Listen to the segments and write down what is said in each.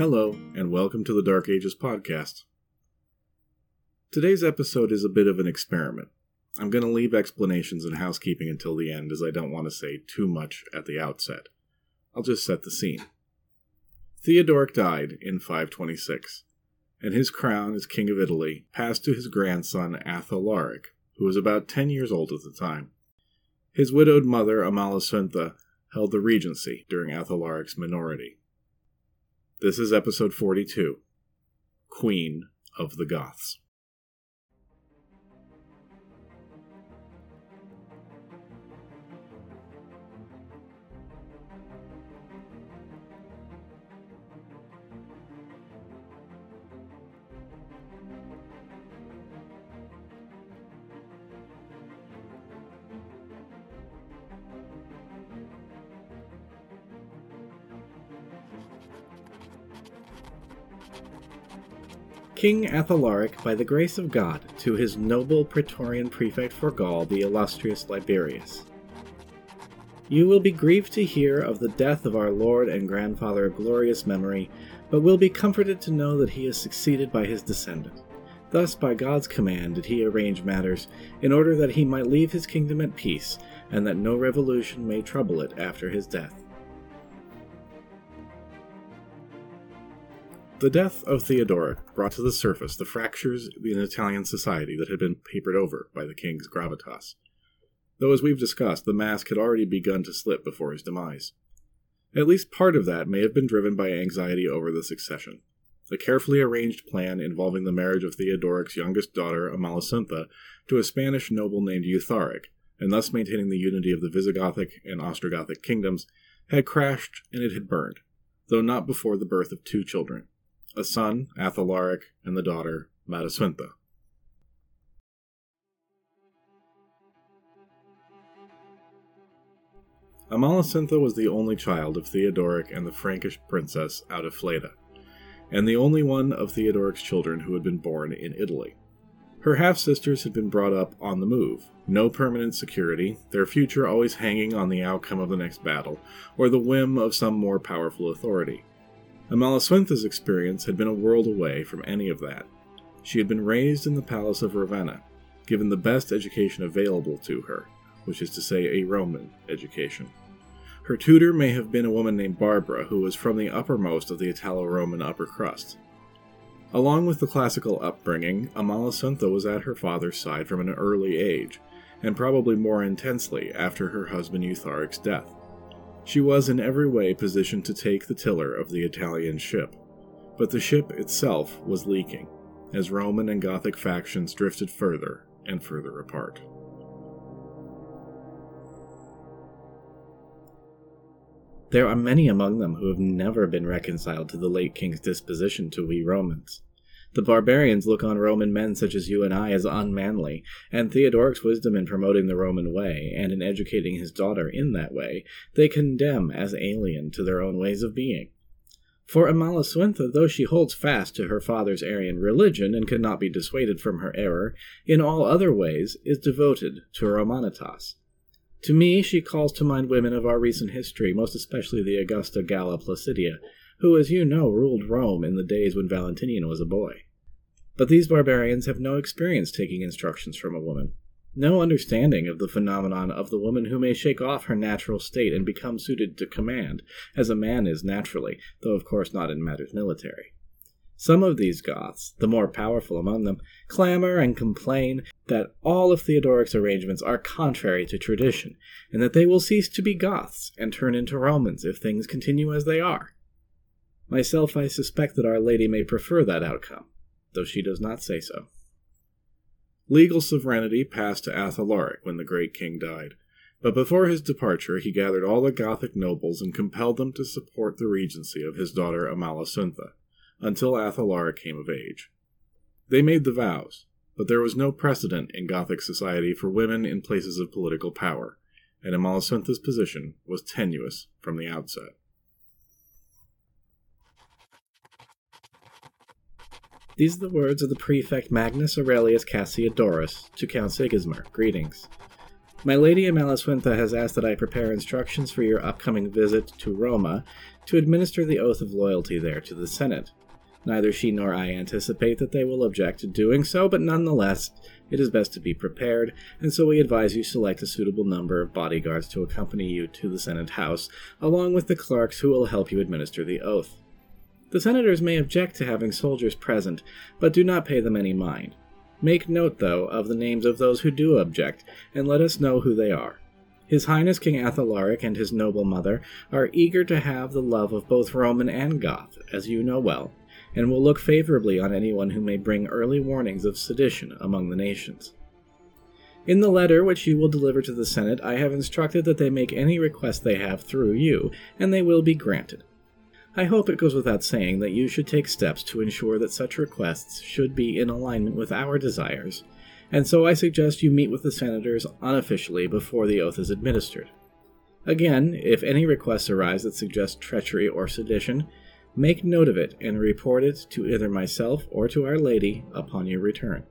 Hello, and welcome to the Dark Ages podcast. Today's episode is a bit of an experiment. I'm going to leave explanations and housekeeping until the end, as I don't want to say too much at the outset. I'll just set the scene. Theodoric died in 526, and his crown as King of Italy passed to his grandson Athalaric, who was about 10 years old at the time. His widowed mother, Amalasuntha, held the regency during Athalaric's minority. This is episode 42 Queen of the Goths. King Athalaric, by the grace of God, to his noble Praetorian prefect for Gaul, the illustrious Liberius. You will be grieved to hear of the death of our Lord and grandfather of glorious memory, but will be comforted to know that he is succeeded by his descendant. Thus, by God's command, did he arrange matters, in order that he might leave his kingdom at peace, and that no revolution may trouble it after his death. The death of Theodoric brought to the surface the fractures in Italian society that had been papered over by the king's gravitas. Though, as we've discussed, the mask had already begun to slip before his demise. At least part of that may have been driven by anxiety over the succession. A carefully arranged plan involving the marriage of Theodoric's youngest daughter, Amalasuntha, to a Spanish noble named Eutharic, and thus maintaining the unity of the Visigothic and Ostrogothic kingdoms, had crashed and it had burned, though not before the birth of two children a son, Athalaric, and the daughter, Madaswintha. Amalasuntha was the only child of Theodoric and the Frankish princess Audifleda, and the only one of Theodoric's children who had been born in Italy. Her half sisters had been brought up on the move, no permanent security, their future always hanging on the outcome of the next battle, or the whim of some more powerful authority. Amalasuntha's experience had been a world away from any of that. She had been raised in the palace of Ravenna, given the best education available to her, which is to say, a Roman education. Her tutor may have been a woman named Barbara, who was from the uppermost of the Italo Roman upper crust. Along with the classical upbringing, Amalasuntha was at her father's side from an early age, and probably more intensely after her husband Eutharic's death. She was in every way positioned to take the tiller of the Italian ship, but the ship itself was leaking, as Roman and Gothic factions drifted further and further apart. There are many among them who have never been reconciled to the late king's disposition to we Romans. The barbarians look on Roman men such as you and I as unmanly, and Theodoric's wisdom in promoting the Roman way, and in educating his daughter in that way, they condemn as alien to their own ways of being. For Amalasuentha, though she holds fast to her father's Arian religion and cannot be dissuaded from her error, in all other ways is devoted to Romanitas. To me, she calls to mind women of our recent history, most especially the Augusta Galla Placidia, who, as you know, ruled Rome in the days when Valentinian was a boy. But these barbarians have no experience taking instructions from a woman, no understanding of the phenomenon of the woman who may shake off her natural state and become suited to command, as a man is naturally, though of course not in matters military. Some of these Goths, the more powerful among them, clamor and complain that all of Theodoric's arrangements are contrary to tradition, and that they will cease to be Goths and turn into Romans if things continue as they are. Myself, I suspect that Our Lady may prefer that outcome, though she does not say so. Legal sovereignty passed to Athalaric when the great king died, but before his departure he gathered all the Gothic nobles and compelled them to support the regency of his daughter Amalasuntha, until Athalaric came of age. They made the vows, but there was no precedent in Gothic society for women in places of political power, and Amalasuntha's position was tenuous from the outset. These are the words of the prefect Magnus Aurelius Cassiodorus to Count Sigismur. Greetings. My lady Amalasuentha has asked that I prepare instructions for your upcoming visit to Roma to administer the oath of loyalty there to the Senate. Neither she nor I anticipate that they will object to doing so, but nonetheless, it is best to be prepared, and so we advise you select a suitable number of bodyguards to accompany you to the Senate House, along with the clerks who will help you administer the oath. The senators may object to having soldiers present, but do not pay them any mind. Make note, though, of the names of those who do object, and let us know who they are. His Highness King Athalaric and his noble mother are eager to have the love of both Roman and Goth, as you know well, and will look favorably on anyone who may bring early warnings of sedition among the nations. In the letter which you will deliver to the Senate, I have instructed that they make any request they have through you, and they will be granted. I hope it goes without saying that you should take steps to ensure that such requests should be in alignment with our desires, and so I suggest you meet with the senators unofficially before the oath is administered. Again, if any requests arise that suggest treachery or sedition, Make note of it and report it to either myself or to Our Lady upon your return.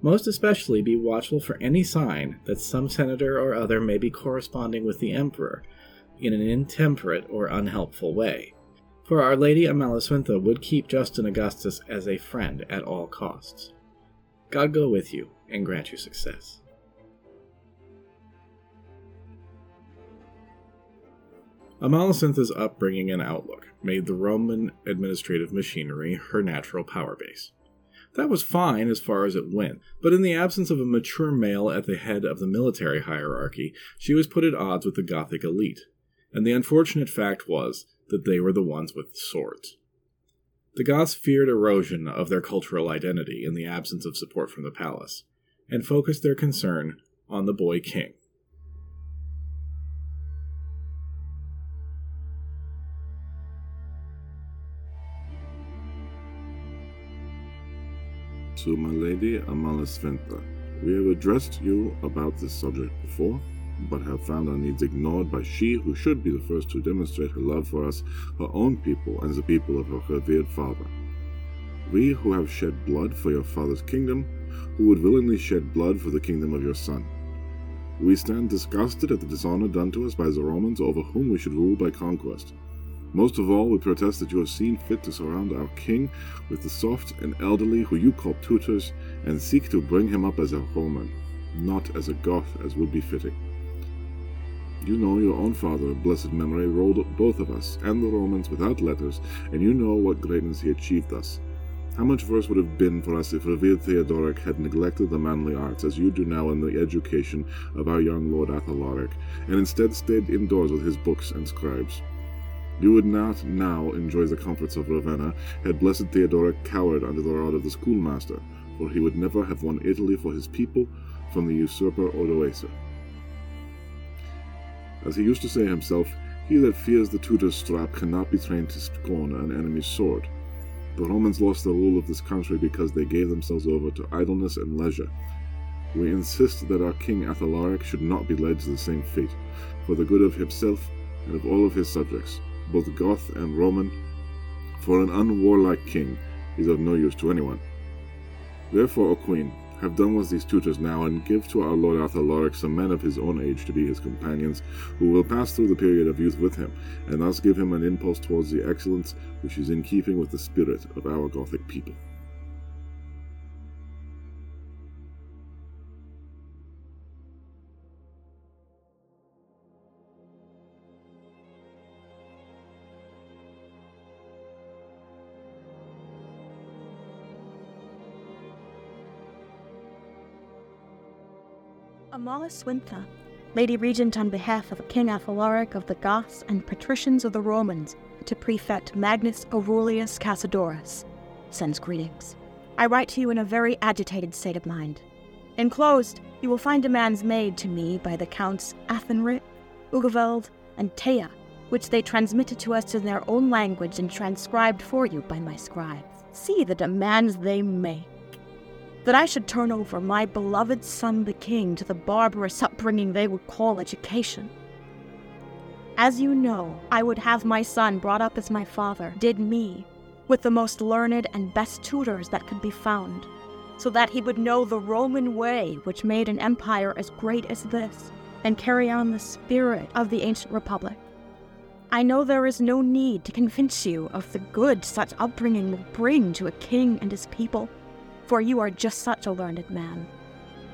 Most especially be watchful for any sign that some senator or other may be corresponding with the Emperor in an intemperate or unhelpful way. For Our Lady Amalasuentha would keep Justin Augustus as a friend at all costs. God go with you and grant you success. Amalasuentha's upbringing and outlook made the Roman administrative machinery her natural power base. That was fine as far as it went, but in the absence of a mature male at the head of the military hierarchy, she was put at odds with the Gothic elite, and the unfortunate fact was that they were the ones with swords. The Goths feared erosion of their cultural identity in the absence of support from the palace, and focused their concern on the boy king. to my lady Amalasuentha. We have addressed you about this subject before, but have found our needs ignored by she who should be the first to demonstrate her love for us, her own people, and the people of her revered father. We who have shed blood for your father's kingdom, who would willingly shed blood for the kingdom of your son. We stand disgusted at the dishonor done to us by the Romans over whom we should rule by conquest. Most of all, we protest that you have seen fit to surround our king with the soft and elderly who you call tutors, and seek to bring him up as a Roman, not as a Goth as would be fitting. You know your own father of blessed memory ruled both of us and the Romans without letters, and you know what greatness he achieved thus. How much worse would have been for us if revered Theodoric had neglected the manly arts as you do now in the education of our young lord Athalaric, and instead stayed indoors with his books and scribes? You would not now enjoy the comforts of Ravenna had blessed Theodoric cowered under the rod of the schoolmaster, for he would never have won Italy for his people from the usurper Odoacer. As he used to say himself, he that fears the tutor's strap cannot be trained to scorn an enemy's sword. The Romans lost the rule of this country because they gave themselves over to idleness and leisure. We insist that our king Athalaric should not be led to the same fate, for the good of himself and of all of his subjects both Goth and Roman, for an unwarlike king is of no use to anyone. Therefore, O Queen, have done with these tutors now, and give to our Lord Athalaric some men of his own age to be his companions, who will pass through the period of youth with him, and thus give him an impulse towards the excellence which is in keeping with the spirit of our Gothic people. Amalasuentha, Lady Regent on behalf of King Athalaric of the Goths and patricians of the Romans, to Prefect Magnus Aurelius Cassiodorus, sends greetings. I write to you in a very agitated state of mind. Enclosed, you will find demands made to me by the Counts Athenry, Ugeveld, and Teia, which they transmitted to us in their own language and transcribed for you by my scribes. See the demands they make that I should turn over my beloved son the king to the barbarous upbringing they would call education. As you know, I would have my son brought up as my father did me, with the most learned and best tutors that could be found, so that he would know the Roman way which made an empire as great as this, and carry on the spirit of the ancient republic. I know there is no need to convince you of the good such upbringing will bring to a king and his people, for you are just such a learned man.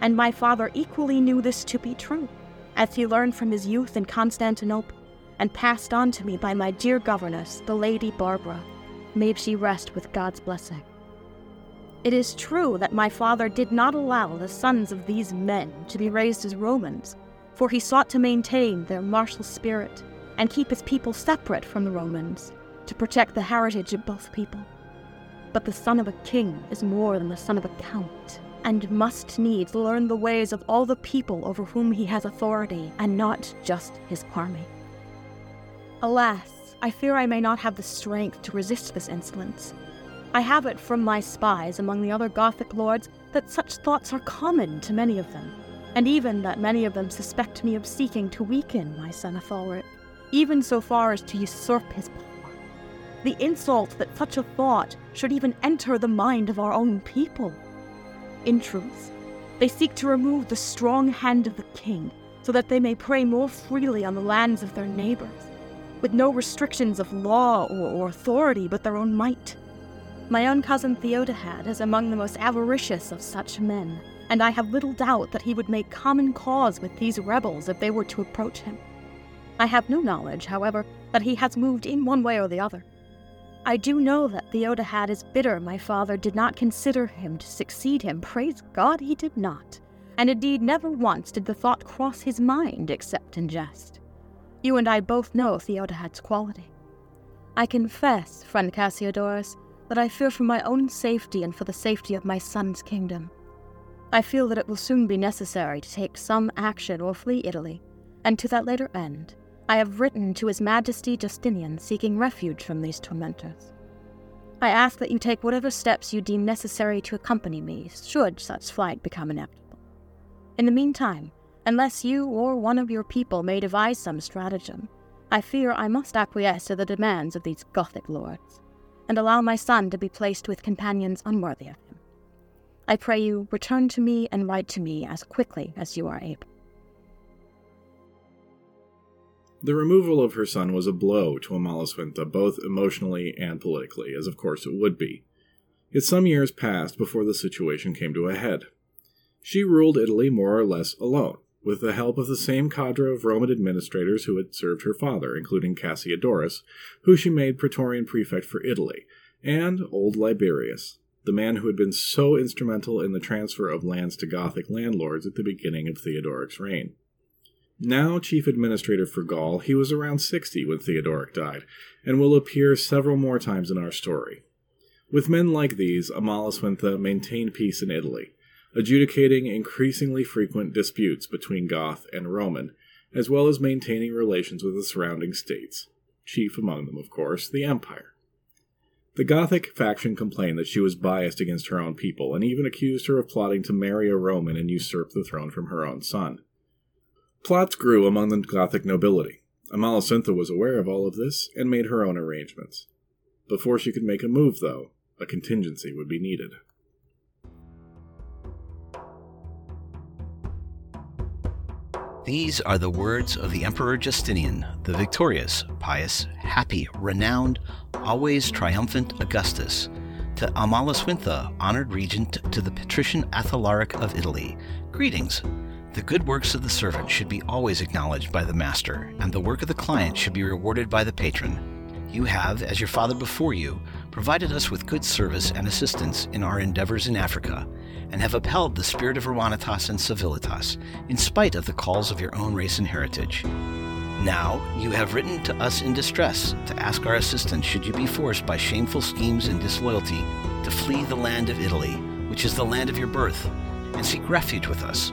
And my father equally knew this to be true, as he learned from his youth in Constantinople, and passed on to me by my dear governess, the Lady Barbara. May she rest with God's blessing. It is true that my father did not allow the sons of these men to be raised as Romans, for he sought to maintain their martial spirit and keep his people separate from the Romans, to protect the heritage of both people. But the son of a king is more than the son of a count, and must needs learn the ways of all the people over whom he has authority, and not just his army. Alas, I fear I may not have the strength to resist this insolence. I have it from my spies among the other Gothic lords that such thoughts are common to many of them, and even that many of them suspect me of seeking to weaken my son Athalaric even so far as to usurp his power. The insult that such a thought should even enter the mind of our own people. In truth, they seek to remove the strong hand of the king so that they may prey more freely on the lands of their neighbors, with no restrictions of law or, or authority but their own might. My own cousin Theodahad is among the most avaricious of such men, and I have little doubt that he would make common cause with these rebels if they were to approach him. I have no knowledge, however, that he has moved in one way or the other. I do know that Theodahad is bitter my father did not consider him to succeed him. Praise God he did not. And indeed, never once did the thought cross his mind except in jest. You and I both know Theodahad's quality. I confess, friend Cassiodorus, that I fear for my own safety and for the safety of my son's kingdom. I feel that it will soon be necessary to take some action or flee Italy, and to that later end, I have written to His Majesty Justinian seeking refuge from these tormentors. I ask that you take whatever steps you deem necessary to accompany me, should such flight become inevitable. In the meantime, unless you or one of your people may devise some stratagem, I fear I must acquiesce to the demands of these Gothic lords, and allow my son to be placed with companions unworthy of him. I pray you return to me and write to me as quickly as you are able. The removal of her son was a blow to Amalasuentha, both emotionally and politically, as of course it would be. Yet some years passed before the situation came to a head. She ruled Italy more or less alone, with the help of the same cadre of Roman administrators who had served her father, including Cassiodorus, who she made Praetorian prefect for Italy, and old Liberius, the man who had been so instrumental in the transfer of lands to Gothic landlords at the beginning of Theodoric's reign. Now chief administrator for Gaul, he was around 60 when Theodoric died, and will appear several more times in our story. With men like these, Amalasuentha maintained peace in Italy, adjudicating increasingly frequent disputes between Goth and Roman, as well as maintaining relations with the surrounding states, chief among them, of course, the Empire. The Gothic faction complained that she was biased against her own people, and even accused her of plotting to marry a Roman and usurp the throne from her own son. Plots grew among the Gothic nobility. Amalasuentha was aware of all of this and made her own arrangements. Before she could make a move, though, a contingency would be needed. These are the words of the Emperor Justinian, the victorious, pious, happy, renowned, always triumphant Augustus, to Amalasuentha, honored regent to the patrician Athalaric of Italy. Greetings. The good works of the servant should be always acknowledged by the master, and the work of the client should be rewarded by the patron. You have, as your father before you, provided us with good service and assistance in our endeavors in Africa, and have upheld the spirit of Romanitas and Civilitas, in spite of the calls of your own race and heritage. Now, you have written to us in distress to ask our assistance should you be forced by shameful schemes and disloyalty to flee the land of Italy, which is the land of your birth, and seek refuge with us.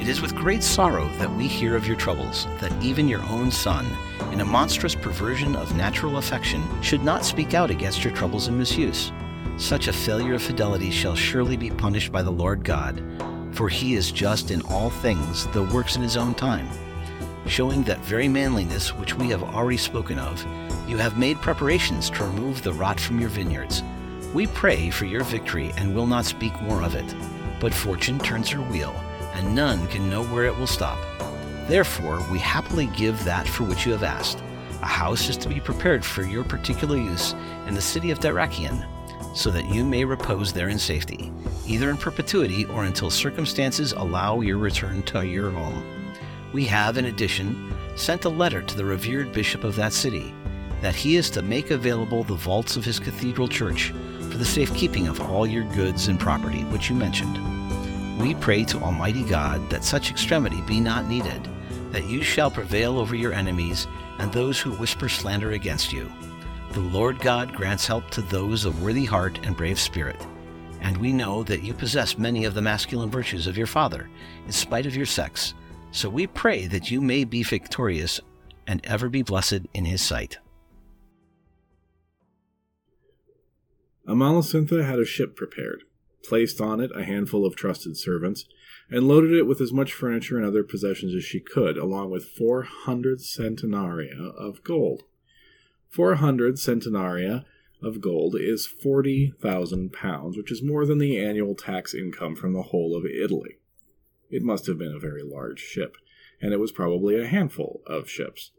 It is with great sorrow that we hear of your troubles, that even your own son, in a monstrous perversion of natural affection, should not speak out against your troubles and misuse. Such a failure of fidelity shall surely be punished by the Lord God, for he is just in all things, though works in his own time. Showing that very manliness which we have already spoken of, you have made preparations to remove the rot from your vineyards. We pray for your victory and will not speak more of it. But fortune turns her wheel and none can know where it will stop. Therefore, we happily give that for which you have asked, A house is to be prepared for your particular use in the city of Dyrrachium, so that you may repose there in safety, either in perpetuity or until circumstances allow your return to your home. We have, in addition, sent a letter to the revered bishop of that city that he is to make available the vaults of his cathedral church for the safekeeping of all your goods and property, which you mentioned. We pray to Almighty God that such extremity be not needed, that you shall prevail over your enemies and those who whisper slander against you. The Lord God grants help to those of worthy heart and brave spirit. And we know that you possess many of the masculine virtues of your father, in spite of your sex. So we pray that you may be victorious and ever be blessed in his sight. Amalasuntha had a ship prepared, placed on it a handful of trusted servants, and loaded it with as much furniture and other possessions as she could, along with four hundred centenaria of gold. Four hundred centenaria of gold is forty thousand pounds, which is more than the annual tax income from the whole of Italy. It must have been a very large ship, and it was probably a handful of ships.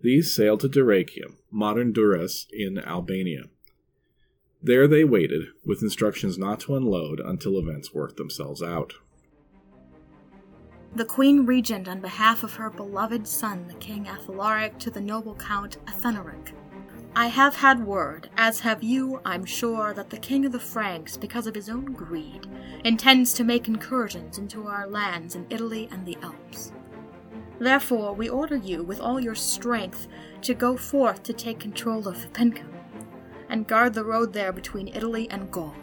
These sailed to Dyrrachium, modern Durrës in Albania. There they waited, with instructions not to unload until events worked themselves out. The Queen Regent, on behalf of her beloved son, the King Athalaric, to the noble Count Atheneric. I have had word, as have you, I'm sure, that the King of the Franks, because of his own greed, intends to make incursions into our lands in Italy and the Alps. Therefore, we order you, with all your strength, to go forth to take control of Pincum, and guard the road there between Italy and Gaul.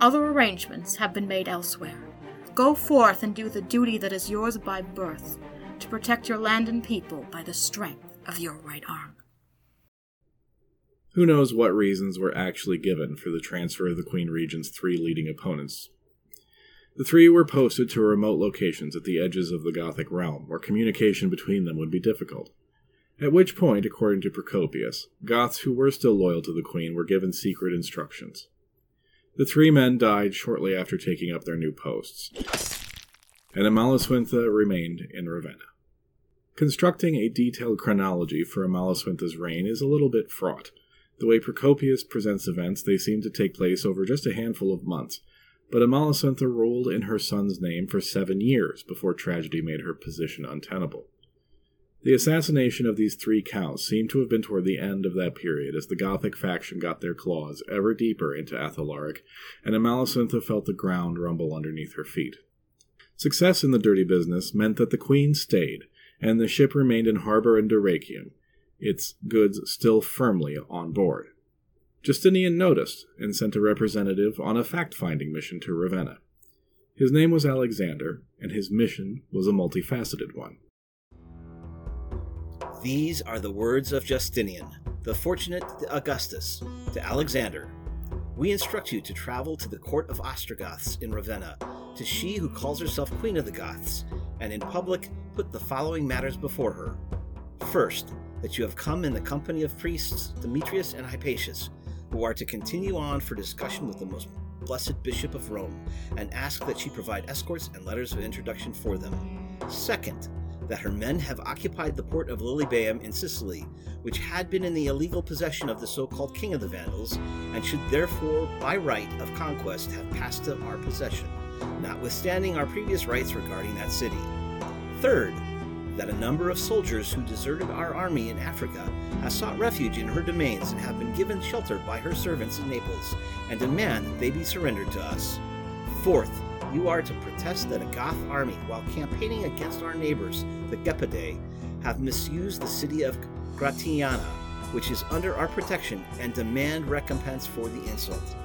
Other arrangements have been made elsewhere. Go forth and do the duty that is yours by birth, to protect your land and people by the strength of your right arm. Who knows what reasons were actually given for the transfer of the Queen Regent's three leading opponents? The three were posted to remote locations at the edges of the Gothic realm, where communication between them would be difficult. At which point, according to Procopius, Goths who were still loyal to the Queen were given secret instructions. The three men died shortly after taking up their new posts, and Amalasuentha remained in Ravenna. Constructing a detailed chronology for Amalasuentha's reign is a little bit fraught. The way Procopius presents events, they seem to take place over just a handful of months, but Amalasuentha ruled in her son's name for seven years before tragedy made her position untenable. The assassination of these three counts seemed to have been toward the end of that period, as the Gothic faction got their claws ever deeper into Athalaric, and Amalasuentha felt the ground rumble underneath her feet. Success in the dirty business meant that the Queen stayed, and the ship remained in harbor in Dyrrachium, its goods still firmly on board. Justinian noticed and sent a representative on a fact finding mission to Ravenna. His name was Alexander, and his mission was a multifaceted one. These are the words of Justinian, the fortunate Augustus, to Alexander. We instruct you to travel to the court of Ostrogoths in Ravenna, to she who calls herself Queen of the Goths, and in public put the following matters before her. First, that you have come in the company of priests Demetrius and Hypatius, who are to continue on for discussion with the most blessed Bishop of Rome, and ask that she provide escorts and letters of introduction for them. Second, that her men have occupied the port of Lilybaeum in Sicily, which had been in the illegal possession of the so called King of the Vandals, and should therefore, by right of conquest, have passed to our possession, notwithstanding our previous rights regarding that city. Third, that a number of soldiers who deserted our army in Africa have sought refuge in her domains and have been given shelter by her servants in Naples, and demand that they be surrendered to us. Fourth, you are to protest that a Goth army, while campaigning against our neighbors, the Gepidae, have misused the city of Gratiana, which is under our protection, and demand recompense for the insult.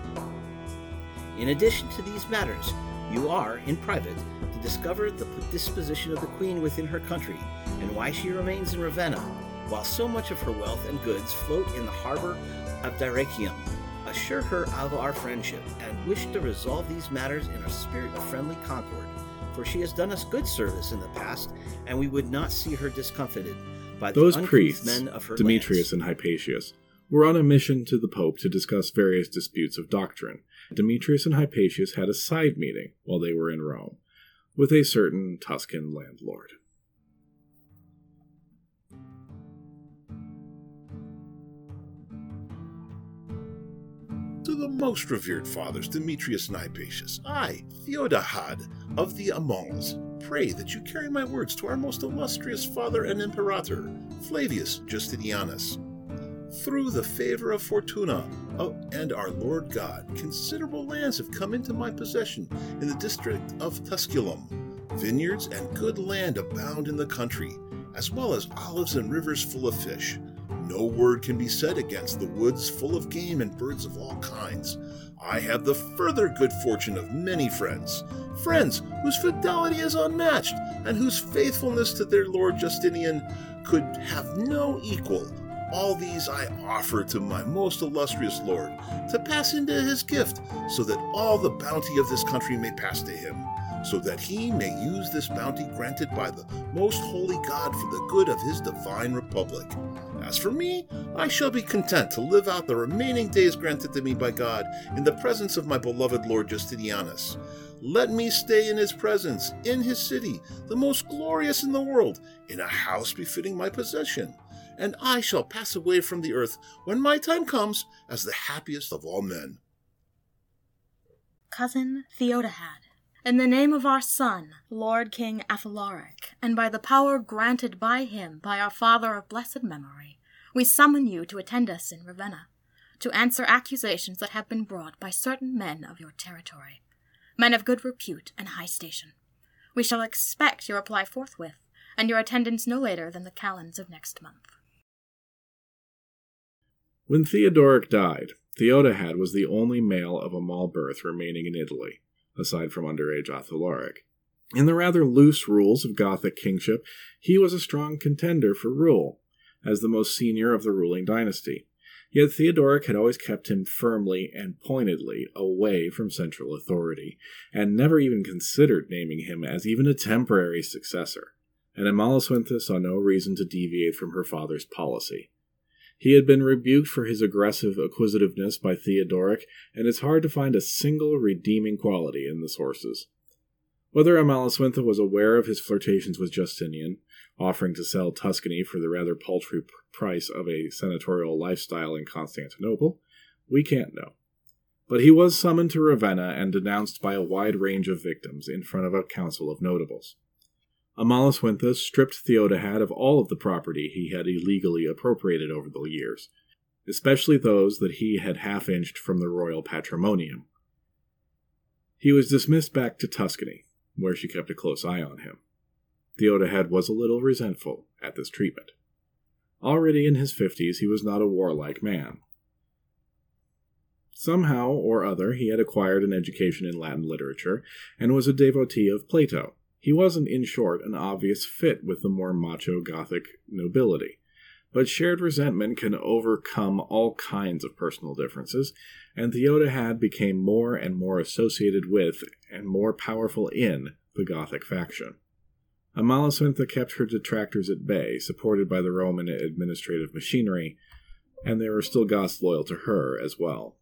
In addition to these matters, you are, in private, to discover the disposition of the Queen within her country, and why she remains in Ravenna, while so much of her wealth and goods float in the harbor of Dyrrachium, assure her of our friendship and wish to resolve these matters in a spirit of friendly concord, for she has done us good service in the past, and we would not see her discomfited by Those the priests, men of her Demetrius lands. and Hypatius, were on a mission to the Pope to discuss various disputes of doctrine. Demetrius and Hypatius had a side meeting while they were in Rome with a certain Tuscan landlord. The most revered fathers, Demetrius and I, Theodahad of the Amals, pray that you carry my words to our most illustrious father and imperator, Flavius Justinianus. Through the favor of Fortuna oh, and our Lord God, considerable lands have come into my possession in the district of Tusculum. Vineyards and good land abound in the country, as well as olives and rivers full of fish. No word can be said against the woods full of game and birds of all kinds. I have the further good fortune of many friends, friends whose fidelity is unmatched, and whose faithfulness to their Lord Justinian could have no equal. All these I offer to my most illustrious Lord, to pass into his gift, so that all the bounty of this country may pass to him so that he may use this bounty granted by the most holy God for the good of his divine republic. As for me, I shall be content to live out the remaining days granted to me by God in the presence of my beloved Lord Justinianus. Let me stay in his presence, in his city, the most glorious in the world, in a house befitting my possession. And I shall pass away from the earth when my time comes as the happiest of all men. Cousin Theodahad, in the name of our son, Lord King Athalaric, and by the power granted by him by our father of blessed memory, we summon you to attend us in Ravenna, to answer accusations that have been brought by certain men of your territory, men of good repute and high station. We shall expect your reply forthwith, and your attendance no later than the calends of next month. When Theodoric died, Theodahad was the only male of Amal birth remaining in Italy aside from underage Athalaric. In the rather loose rules of Gothic kingship, he was a strong contender for rule, as the most senior of the ruling dynasty. Yet Theodoric had always kept him firmly and pointedly away from central authority, and never even considered naming him as even a temporary successor, and Amalasuentha saw no reason to deviate from her father's policy. He had been rebuked for his aggressive acquisitiveness by Theodoric, and it's hard to find a single redeeming quality in the sources. Whether Amalasuentha was aware of his flirtations with Justinian, offering to sell Tuscany for the rather paltry price of a senatorial lifestyle in Constantinople, we can't know. But he was summoned to Ravenna and denounced by a wide range of victims in front of a council of notables. Amalasuentha stripped Theodahad of all of the property he had illegally appropriated over the years, especially those that he had half inched from the royal patrimonium. He was dismissed back to Tuscany, where she kept a close eye on him. Theodahad was a little resentful at this treatment. Already in his fifties, he was not a warlike man. Somehow or other, he had acquired an education in Latin literature and was a devotee of Plato, he wasn't, in short, an obvious fit with the more macho Gothic nobility. But shared resentment can overcome all kinds of personal differences, and Theodahad became more and more associated with and more powerful in the Gothic faction. Amalasuentha kept her detractors at bay, supported by the Roman administrative machinery, and there were still Goths loyal to her as well.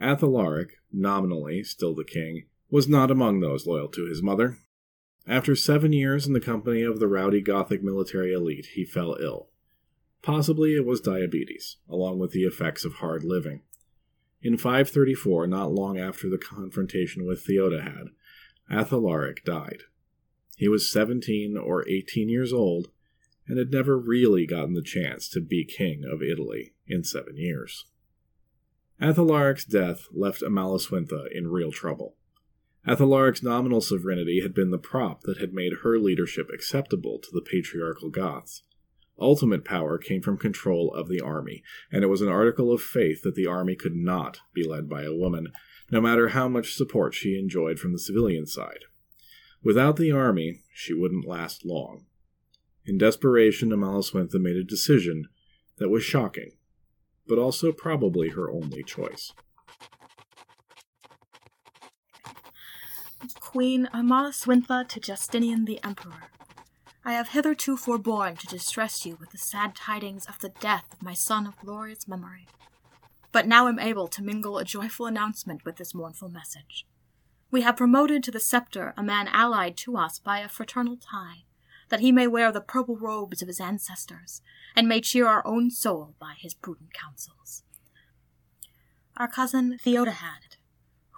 Athalaric, nominally still the king, was not among those loyal to his mother, after seven years in the company of the rowdy Gothic military elite, he fell ill. Possibly it was diabetes, along with the effects of hard living. In 534, not long after the confrontation with Theodahad, Athalaric died. He was 17 or 18 years old and had never really gotten the chance to be king of Italy in seven years. Athalaric's death left Amalasuentha in real trouble. Athalaric's nominal sovereignty had been the prop that had made her leadership acceptable to the patriarchal Goths. Ultimate power came from control of the army, and it was an article of faith that the army could not be led by a woman, no matter how much support she enjoyed from the civilian side. Without the army, she wouldn't last long. In desperation, Amalasuentha made a decision that was shocking, but also probably her only choice. Queen Amalasuentha to Justinian the Emperor. I have hitherto forborne to distress you with the sad tidings of the death of my son of glorious memory, but now am able to mingle a joyful announcement with this mournful message. We have promoted to the scepter a man allied to us by a fraternal tie, that he may wear the purple robes of his ancestors, and may cheer our own soul by his prudent counsels. our cousin Theodahad,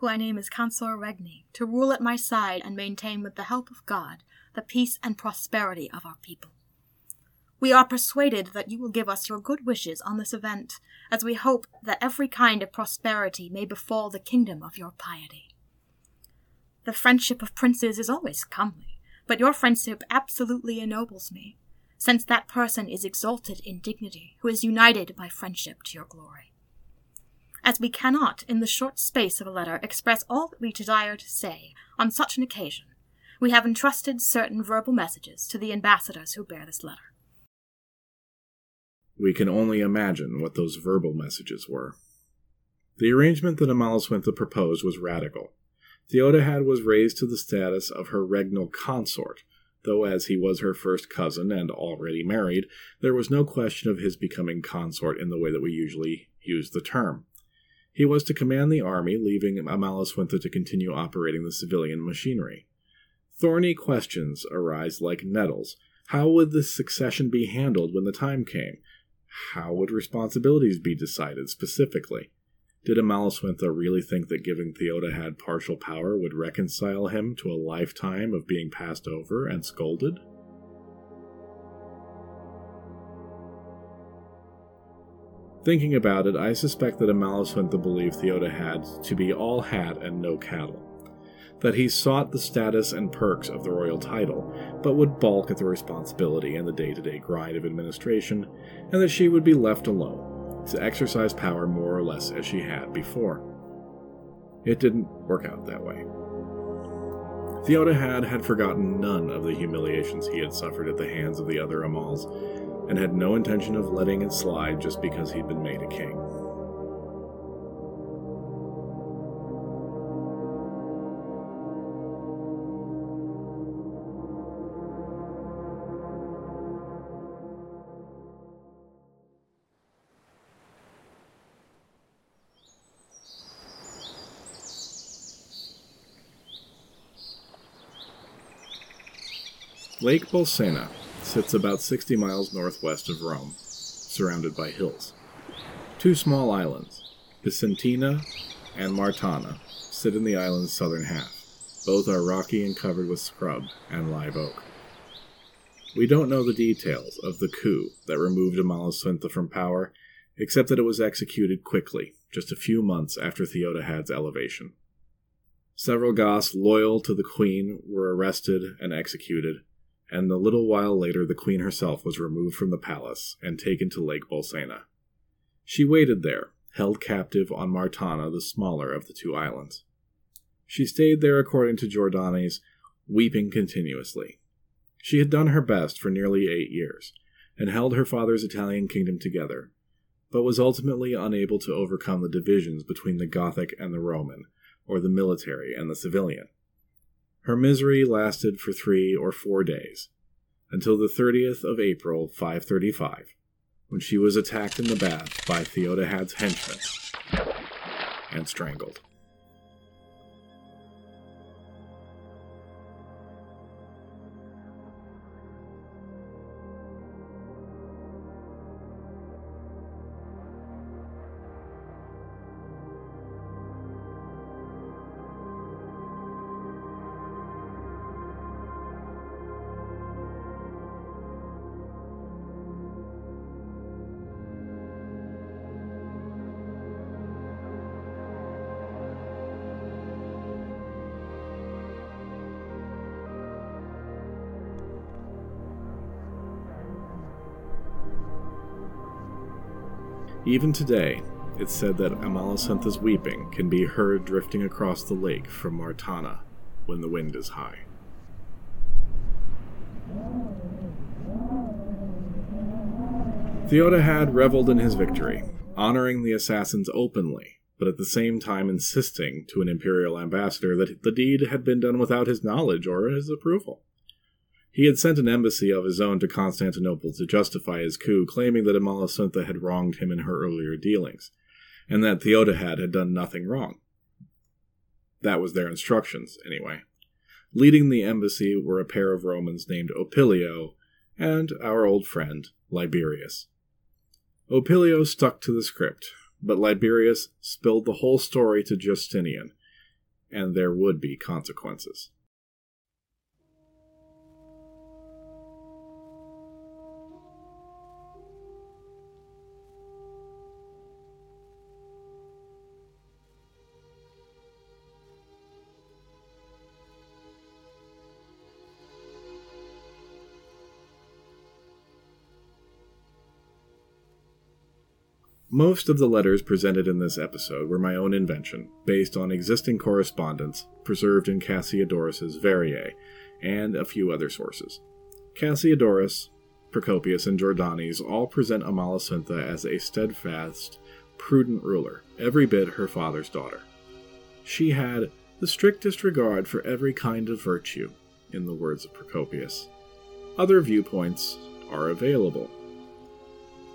who I name as Consors Regni, to rule at my side and maintain with the help of God the peace and prosperity of our people. We are persuaded that you will give us your good wishes on this event, as we hope that every kind of prosperity may befall the kingdom of your piety. The friendship of princes is always comely, but your friendship absolutely ennobles me, since that person is exalted in dignity who is united by friendship to your glory. As we cannot, in the short space of a letter, express all that we desire to say on such an occasion, we have entrusted certain verbal messages to the ambassadors who bear this letter. We can only imagine what those verbal messages were. The arrangement that Amalasuentha proposed was radical. Theodahad was raised to the status of her regnal consort, though as he was her first cousin and already married, there was no question of his becoming consort in the way that we usually use the term. He was to command the army, leaving Amalasuentha to continue operating the civilian machinery. Thorny questions arise like nettles. How would the succession be handled when the time came? How would responsibilities be decided specifically? Did Amalasuentha really think that giving Theodahad partial power would reconcile him to a lifetime of being passed over and scolded? Thinking about it, I suspect that Amalasuentha believed Theodahad to be all hat and no cattle that he sought the status and perks of the royal title, but would balk at the responsibility and the day to day grind of administration, and that she would be left alone to exercise power more or less as she had before. It didn't work out that way. Theodahad had forgotten none of the humiliations he had suffered at the hands of the other Amals, and had no intention of letting it slide just because he'd been made a king. Lake Bolsena sits about 60 miles northwest of Rome, surrounded by hills. Two small islands, Bisantina and Martana, sit in the island's southern half. Both are rocky and covered with scrub and live oak. We don't know the details of the coup that removed Amalasuentha from power, except that it was executed quickly, just a few months after Theodahad's elevation. Several Goths loyal to the queen were arrested and executed, and a little while later the queen herself was removed from the palace and taken to Lake Bolsena. She waited there, held captive on Martana, the smaller of the two islands. She stayed there, according to Jordanes, weeping continuously. She had done her best for nearly eight years, and held her father's Italian kingdom together, but was ultimately unable to overcome the divisions between the Gothic and the Roman, or the military and the civilian. Her misery lasted for three or four days, until the 30th of April, 535, when she was attacked in the bath by Theodahad's henchmen and strangled. Even today, it's said that Amalasuentha's weeping can be heard drifting across the lake from Martana when the wind is high. Theodahad reveled in his victory, honoring the assassins openly, but at the same time insisting to an imperial ambassador that the deed had been done without his knowledge or his approval. He had sent an embassy of his own to Constantinople to justify his coup, claiming that Amalasuentha had wronged him in her earlier dealings, and that Theodahad had done nothing wrong. That was their instructions, anyway. Leading the embassy were a pair of Romans named Opilio and our old friend, Liberius. Opilio stuck to the script, but Liberius spilled the whole story to Justinian, and there would be consequences. Most of the letters presented in this episode were my own invention, based on existing correspondence preserved in Cassiodorus's Variae and a few other sources. Cassiodorus, Procopius, and Jordanes all present Amalasuntha as a steadfast, prudent ruler, every bit her father's daughter. She had the strictest regard for every kind of virtue, in the words of Procopius. Other viewpoints are available.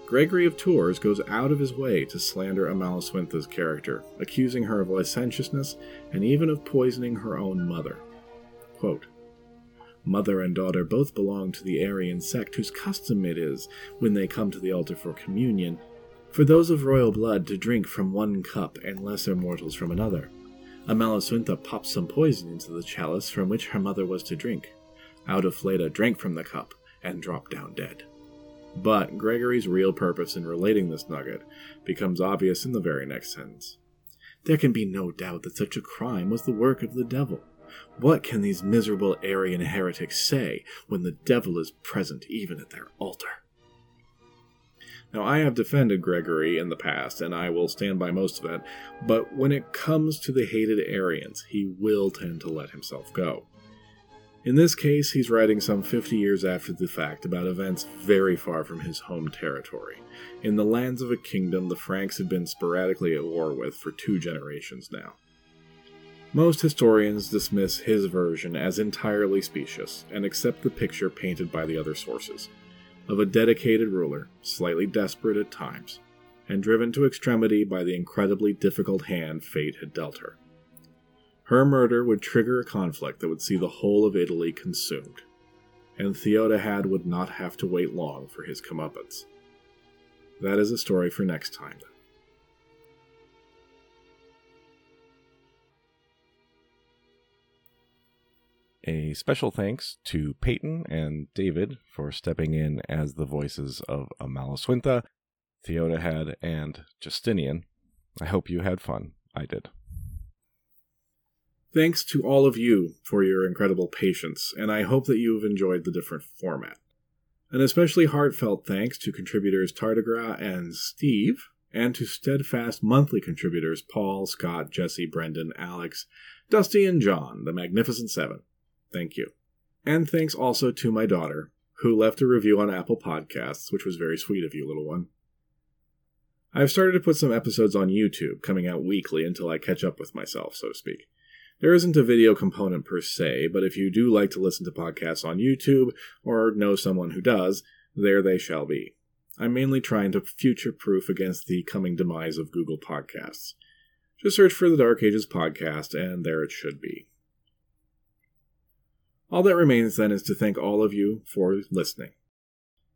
Gregory of Tours goes out of his way to slander Amalasuntha's character, accusing her of licentiousness and even of poisoning her own mother. Quote, Mother and daughter both belong to the Arian sect, whose custom it is, when they come to the altar for communion, for those of royal blood to drink from one cup and lesser mortals from another. Amalasuntha popped some poison into the chalice from which her mother was to drink. Audifleda drank from the cup and dropped down dead. But Gregory's real purpose in relating this nugget becomes obvious in the very next sentence. There can be no doubt that such a crime was the work of the devil. What can these miserable Arian heretics say when the devil is present even at their altar? Now, I have defended Gregory in the past, and I will stand by most of it, but when it comes to the hated Arians, he will tend to let himself go. In this case, he's writing some 50 years after the fact about events very far from his home territory, in the lands of a kingdom the Franks had been sporadically at war with for two generations now. Most historians dismiss his version as entirely specious and accept the picture painted by the other sources of a dedicated ruler, slightly desperate at times, and driven to extremity by the incredibly difficult hand fate had dealt her. Her murder would trigger a conflict that would see the whole of Italy consumed, and Theodahad would not have to wait long for his comeuppance. That is a story for next time, A special thanks to Peyton and David for stepping in as the voices of Amalasuntha, Theodahad, and Justinian. I hope you had fun. I did. Thanks to all of you for your incredible patience, and I hope that you have enjoyed the different format. An especially heartfelt thanks to contributors Tardigra and Steve, and to steadfast monthly contributors Paul, Scott, Jesse, Brendan, Alex, Dusty, and John, the Magnificent Seven. Thank you. And thanks also to my daughter, who left a review on Apple Podcasts, which was very sweet of you, little one. I've started to put some episodes on YouTube, coming out weekly until I catch up with myself, so to speak. There isn't a video component per se, but if you do like to listen to podcasts on YouTube or know someone who does, there they shall be. I'm mainly trying to future proof against the coming demise of Google Podcasts. Just search for the Dark Ages podcast, and there it should be. All that remains then is to thank all of you for listening.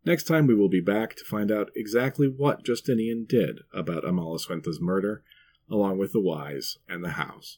Next time we will be back to find out exactly what Justinian did about Amalasuntha's murder, along with the whys and the hows.